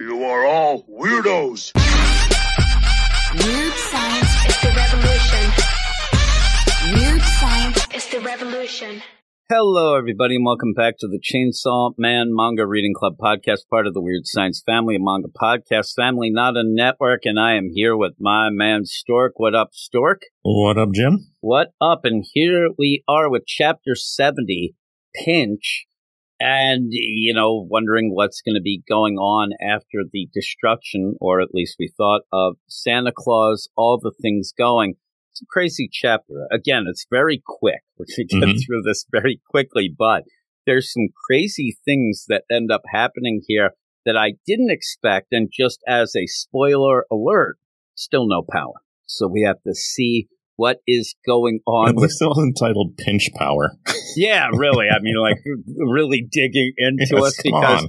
You are all weirdos. Weird science is the revolution. Weird science is the revolution. Hello, everybody, and welcome back to the Chainsaw Man Manga Reading Club podcast, part of the Weird Science family, a manga podcast family, not a network. And I am here with my man Stork. What up, Stork? What up, Jim? What up? And here we are with chapter 70, Pinch, and, you know, wondering what's going to be going on after the destruction, or at least we thought, of Santa Claus, all the things going. It's a crazy chapter. Again, it's very quick. We're going to get Mhm. through this very quickly, but there's some crazy things that end up happening here that I didn't expect. And just as a spoiler alert, still no power. So we have to see what is going on with least it entitled Pinch Power. yeah, really. I mean, like really digging into Yes, us because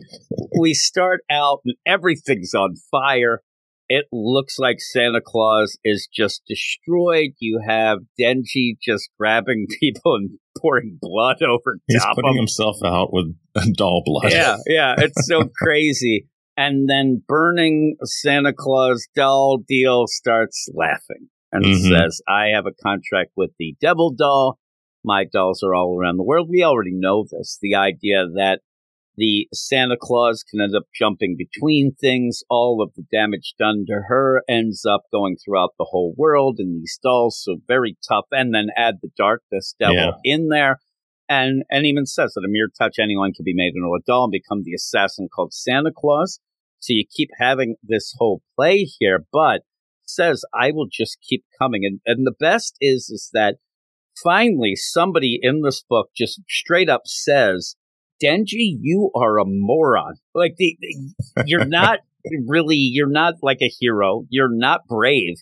we start out and everything's on fire. It looks like Santa Claus is just destroyed. You have Denji just grabbing people and pouring blood over He's top putting of himself out with doll blood. Yeah, yeah, it's so crazy. And then burning Santa Claus doll deal starts laughing and Mhm. says, I have a contract with the devil doll. My dolls are all around the world. We already know this. The idea that the Santa Claus can end up jumping between things. All of the damage done to her ends up going throughout the whole world in these dolls. So very tough. And then add the darkness devil Yeah. in there. And, and even says that a mere touch anyone can be made into a doll and become the assassin called Santa Claus. So you keep having this whole play here, but says I will just keep coming. And and the best is is that finally somebody in this book just straight up says, Denji, you are a moron. Like the, you're not really you're not like a hero. You're not brave.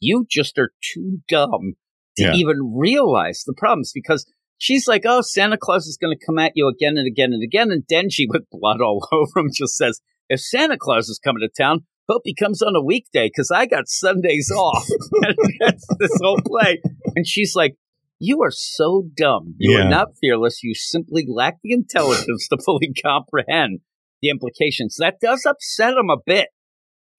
You just are too dumb to Yeah. even realize the problems because she's like, Oh, Santa Claus is gonna come at you again and again and again, and Denji with blood all over him just says, If Santa Claus is coming to town, hope he comes on a weekday because I got Sundays off. that's this whole play. And she's like, You are so dumb. You Yeah. are not fearless. You simply lack the intelligence to fully comprehend the implications. That does upset him a bit.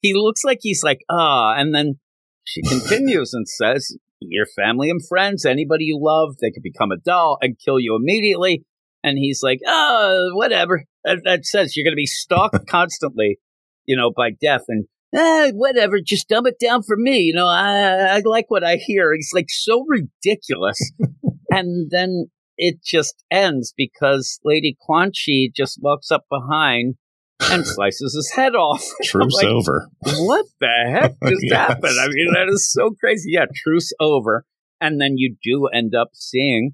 He looks like he's like, ah, and then she continues and says, Your family and friends, anybody you love, they could become a doll and kill you immediately. And he's like, oh, whatever. That, that says you're going to be stalked constantly, you know, by death. And eh, whatever, just dumb it down for me. You know, I, I like what I hear. It's like so ridiculous. and then it just ends because Lady Quanxi just walks up behind and slices his head off. Truce Like, over. what the heck just Yes. happened? I mean, that is so crazy. Yeah, truce over. And then you do end up seeing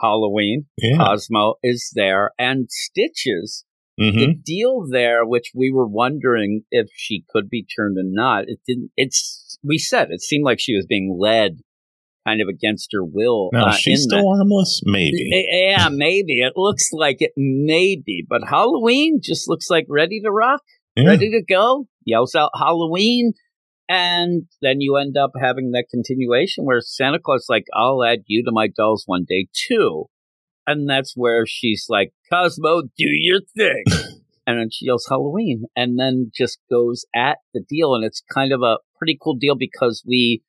Halloween. Yeah. Cosmo is there and Stitches. Hmm The deal there, which we were wondering if she could be turned or not, it didn't. It's we said it seemed like she was being led, kind of against her will. Now, uh, is she in still that. harmless? Maybe. Yeah, maybe it looks like it. Maybe, but Halloween just looks like ready to rock Yeah. ready to go, yells out Halloween, and then you end up having that continuation where Santa Claus like, I'll add you to my dolls one day too. And that's where she's like, Cosmo, do your thing. and then she yells Halloween and then just goes at the deal. And it's kind of a pretty cool deal because we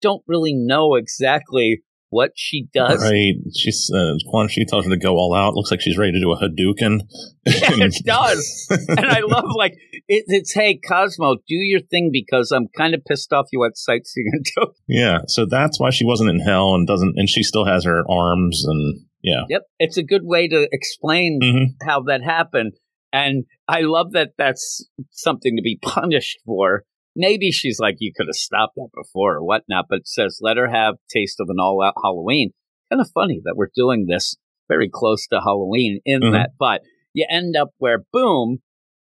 don't really know exactly what she does. Right. She's uh, Quanxi tells her to go all out. Looks like she's ready to do a Hadouken. Yeah, it does. and I love like it, it's hey Cosmo, do your thing because I'm kind of pissed off you went sightseeing yeah. So that's why she wasn't in hell and doesn't, and she still has her arms and yeah. Yep, it's a good way to explain hmm how that happened, and I love that that's something to be punished for. Maybe she's like, you could have stopped that before or whatnot, but says let her have taste of an all-out Halloween. Kind of funny that we're doing this very close to Halloween in Mhm. that, but you end up where boom,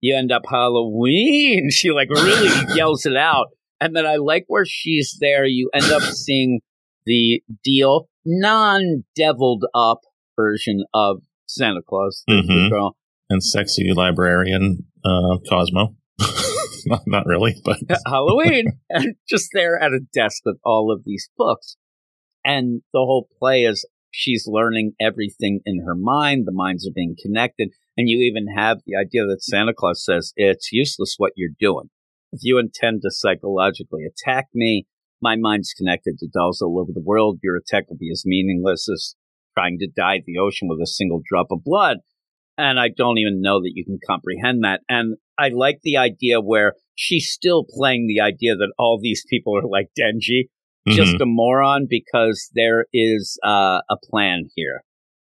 you end up Halloween. She like really yells it out. And then I like where she's there. You end up seeing the deal, non deviled up version of Santa Claus, Mhm. girl. And sexy librarian uh, Cosmo. not, not really, but Halloween, and just there at a desk with all of these books. And the whole play is she's learning everything in her mind. The minds are being connected. And you even have the idea that Santa Claus says it's useless what you're doing. If you intend to psychologically attack me, my mind's connected to dolls all over the world. Your attack will be as meaningless as trying to dye the ocean with a single drop of blood. And I don't even know that you can comprehend that. And I like the idea where she's still playing the idea that all these people are like Denji, Mhm. just a moron because there is uh, a plan here.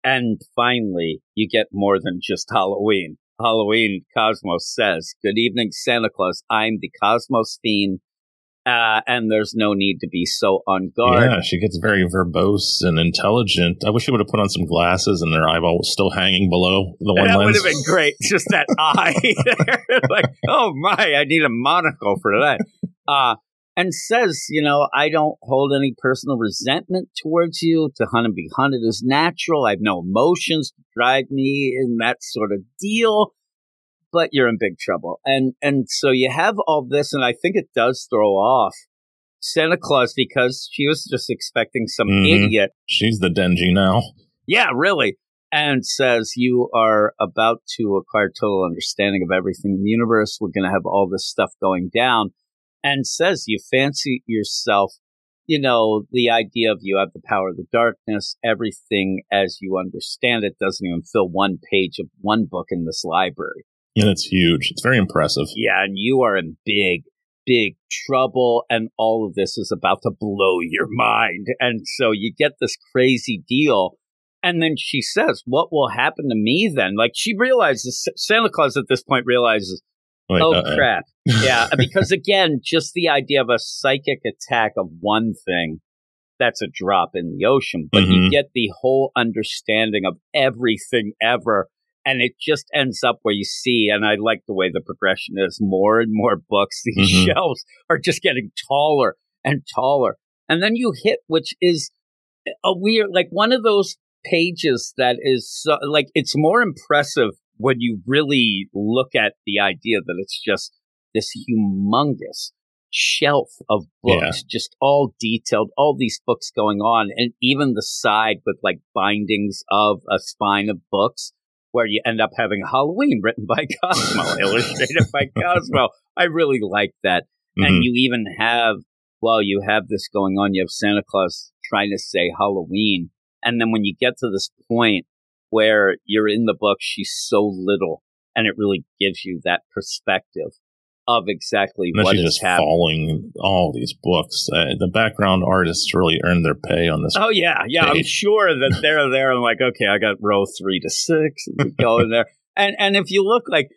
And finally, you get more than just Halloween. Halloween, Cosmos says, Good evening, Santa Claus. I'm the Cosmos Fiend. Uh, and there's no need to be so on guard. Yeah, she gets very verbose and intelligent. I wish she would have put on some glasses and her eyeball was still hanging below the one that would have been great. Just that eye. like, oh my, I need a monocle for that. Uh, and says, you know, I don't hold any personal resentment towards you. To hunt and be hunted is natural. I have no emotions to drive me in that sort of deal. But you're in big trouble. And and so you have all this, and I think it does throw off Santa Claus because she was just expecting some Mhm. idiot She's the Denji now. yeah, really. And says, You are about to acquire total understanding of everything in the universe. We're going to have all this stuff going down. And says, You fancy yourself, you know, the idea of you have the power of the darkness, everything as you understand it doesn't even fill one page of one book in this library. And it's huge. It's very impressive. Yeah, and you are in big, big trouble, and all of this is about to blow your mind. And so you get this crazy deal. And then she says, What will happen to me then? Like she realizes, Santa Claus at this point realizes, Like, Oh uh-uh. crap. Yeah, because again, just the idea of a psychic attack of one thing, that's a drop in the ocean. But you Mhm. get the whole understanding of everything ever. And it just ends up where you see, and I like the way the progression is more and more books. These Mhm. shelves are just getting taller and taller. And then you hit, which is a weird, like one of those pages that is so, like, it's more impressive when you really look at the idea that it's just this humongous shelf of books, just all detailed, all these books going on, and even the side with like bindings of a spine of books where you end up having Halloween written by Cosmo, illustrated by Cosmo. I really like that. Mhm. And you even have, well, you have this going on. You have Santa Claus trying to say Halloween. And then when you get to this point where you're in the book, she's so little, and it really gives you that perspective of exactly what she's is just happening. following all these books. Uh, the background artists really earned their pay on this. Oh yeah, yeah. I'm sure that they're there. I'm like, okay, I got row three to six. And go in there, and and if you look like.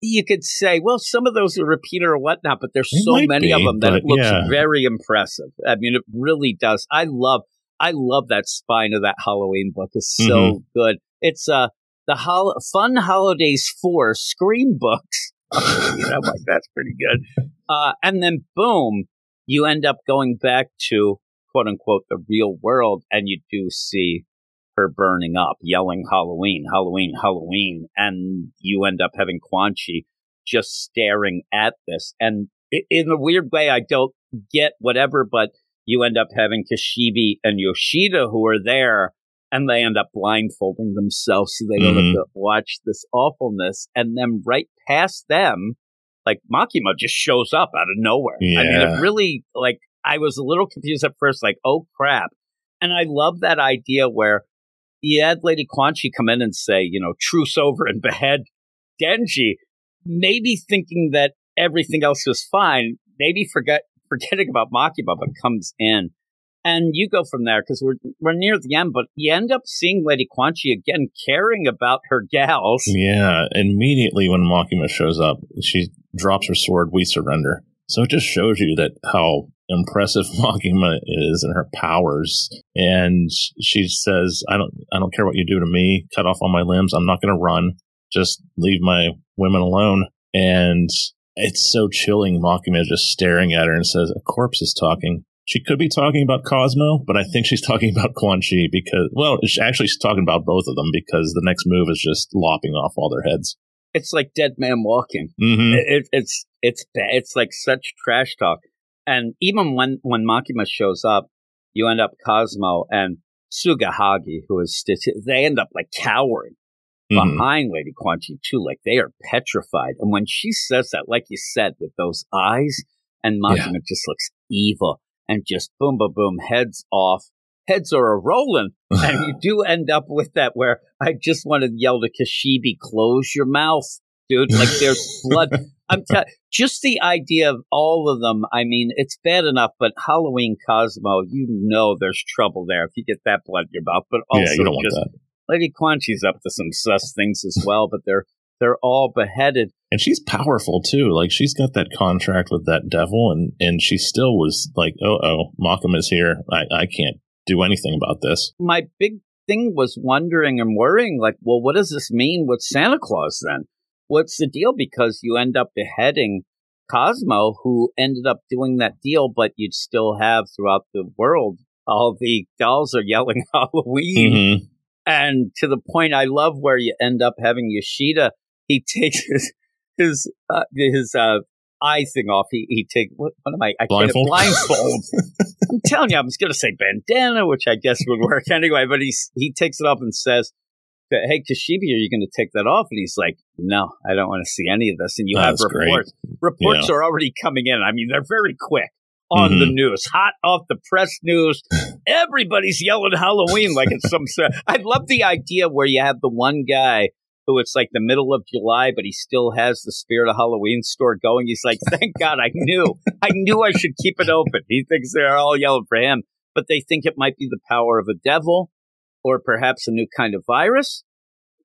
You could say, well, some of those are repeater or whatnot, but there's It so many of them that it looks yeah. very impressive. I mean, it really does. I love, I love that spine of that Halloween book. is so Mm-hmm. good. It's uh the hol- Fun Holidays Four Scream books. Like, that's pretty good. Uh, and then boom, you end up going back to quote unquote the real world, and you do see her burning up, yelling Halloween, Halloween, Halloween, and you end up having Quanxi just staring at this. And in a weird way, I don't get whatever, but you end up having Kishibe and Yoshida who are there, and they end up blindfolding themselves so they don't Mhm. have to watch this awfulness. And then right past them, like Makima just shows up out of nowhere. I mean, it really like I was a little confused at first, like, oh crap. And I love that idea where you had Lady Quanxi come in and say, you know, truce over and behead Denji, maybe thinking that everything else was fine, maybe forget forgetting about Makima, but comes in. And you go from there because we're we're near the end, but you end up seeing Lady Quanxi again caring about her gals. Yeah, immediately when Makima shows up, she drops her sword. We surrender. So it just shows you that how impressive Makima is and her powers. And she says, "I don't, I don't care what you do to me. Cut off all my limbs. I'm not going to run. Just leave my women alone." And it's so chilling. Makima is just staring at her and says, "A corpse is talking." She could be talking about Cosmo, but I think she's talking about Quanxi because, well, she actually she's talking about both of them because the next move is just lopping off all their heads. It's like Dead Man Walking. Mm-hmm. It, it, it's it's bad. It's like such trash talk. And even when when Makima shows up, you end up Cosmo and Sugahagi, who is They end up like cowering. Mhm. behind Lady Quanxi too. Like they are petrified. And when she says that, like you said, with those eyes, and Makima just looks evil and just boom, boom, boom, heads off. Heads are a rolling. and you do end up with that where I just want to yell to Kishibe, close your mouth, dude. Like there's blood. I'm t- just the idea of all of them. I mean, it's bad enough, but Halloween Cosmo, you know, there's trouble there if you get that blood in your mouth. But also, yeah, you don't want just that. Lady Quanxi's up to some sus things as well. But they're they're all beheaded. And she's powerful too. Like she's got that contract with that devil, and and she still was like, oh oh, Malcolm is here. I I can't do anything about this. My big thing was wondering and worrying, like, well, what does this mean with Santa Claus then? What's the deal? Because you end up beheading Cosmo, who ended up doing that deal, but you'd still have throughout the world all the dolls are yelling Halloween. hmm And to the point, I love where you end up having Yoshida. He takes his his uh, his uh, eye thing off. He he take what, what am I? I Blindfold? Blindfold. I'm telling you, I was going to say bandana, which I guess would work anyway. But he's he takes it off and says, "Hey, Kishibe, are you going to take that off?" And he's like, "No, I don't want to see any of this." And you That's have great. reports. Reports are already coming in. I mean, they're very quick on Mm-hmm. the news, hot off the press news. Everybody's yelling Halloween like it's some. sort- I love the idea where you have the one guy who it's like the middle of July, but he still has the Spirit of Halloween store going. He's like, "Thank God, I knew, I knew I should keep it open." He thinks they're all yelling for him, but they think it might be the power of a devil, or perhaps a new kind of virus.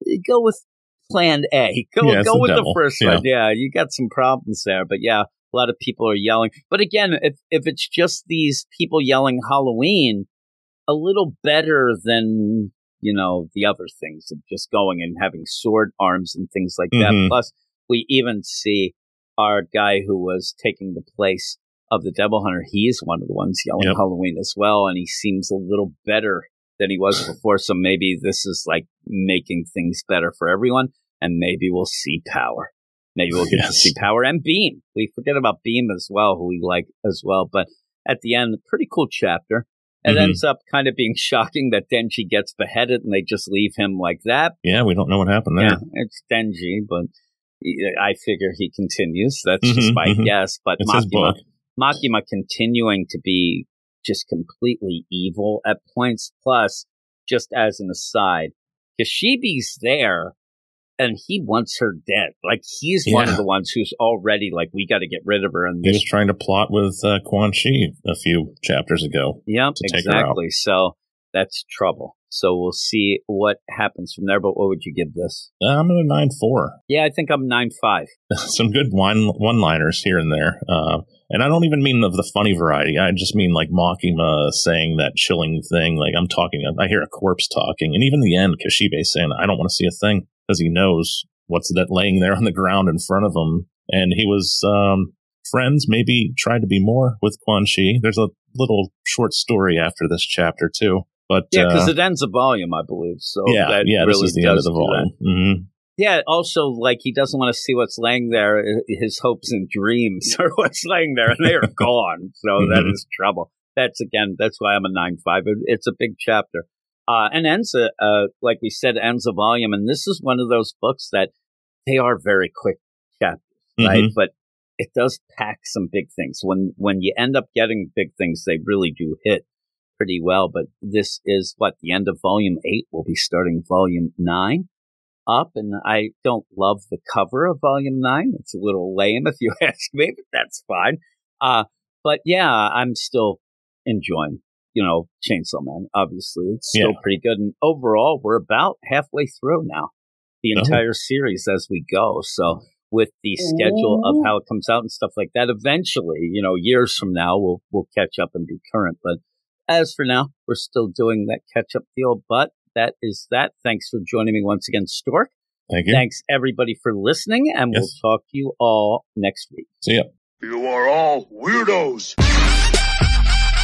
Eh, go with Plan A. Go Yeah, go the with the first Yeah. one. Yeah, you got some problems there, but yeah, a lot of people are yelling. But again, if if it's just these people yelling Halloween, a little better than you know the other things of just going and having sword arms and things like that. Mhm. Plus, we even see our guy who was taking the place of the Devil Hunter. He is one of the ones yelling Yep. Halloween as well, and he seems a little better than he was before. So maybe this is like making things better for everyone, and maybe we'll see power. Maybe we'll get to see power and Beam. We forget about Beam as well, who we like as well. But at the end, pretty cool chapter. It Mhm. ends up kind of being shocking that Denji gets beheaded and they just leave him like that. Yeah, we don't know what happened there. Yeah, it's Denji, but I figure he continues. That's Mhm, just my mhm. guess. But It's Makima, book. Makima continuing to be just completely evil at points. Plus, just as an aside, Kishibe's there and he wants her dead. Like he's one of the ones who's already like, we got to get rid of her. And He was trying to plot with uh, Quanxi a few chapters ago. Yep, to take her out. exactly. So that's trouble. So we'll see what happens from there. But what would you give this? Uh, I'm at a nine four. Yeah, I think I'm nine five. Some good one one liners here and there. Uh, and I don't even mean of the funny variety. I just mean like Makima saying that chilling thing. Like I'm talking, I hear a corpse talking, and even the end, Kishibe saying, "I don't want to see a thing," because he knows what's that laying there on the ground in front of him. And he was um, friends, maybe tried to be more with Quanxi. There's a little short story after this chapter too. But Yeah, because uh, it ends a volume, I believe. So yeah, that yeah, really this is the end of the that. volume. hmm Yeah, also like he doesn't want to see what's laying there, his hopes and dreams are what's laying there, and they are gone. So that Mhm. is trouble. That's again, that's why I'm a nine five. It's a big chapter, uh, and ends a uh, like we said, ends a volume, and this is one of those books that they are very quick chapters, right? Mhm. But it does pack some big things. When when you end up getting big things, they really do hit pretty well. But this is what the end of volume eight. We'll be starting volume nine up, and I don't love the cover of volume nine. It's a little lame, if you ask me, but that's fine. Uh, but yeah, I'm still enjoying, you know, Chainsaw Man. Obviously, it's still Yeah. pretty good, and overall, we're about halfway through now, the Oh. entire series as we go. So. With the schedule of mm-hmm. how it comes out and stuff like that, eventually, you know, years from now, we'll we'll catch up and be current. But as for now, we're still doing that catch up deal. But that is that. Thanks for joining me once again, Stork. Thank you. Thanks everybody for listening, and Yes. we'll talk to you all next week. See ya. You are all weirdos.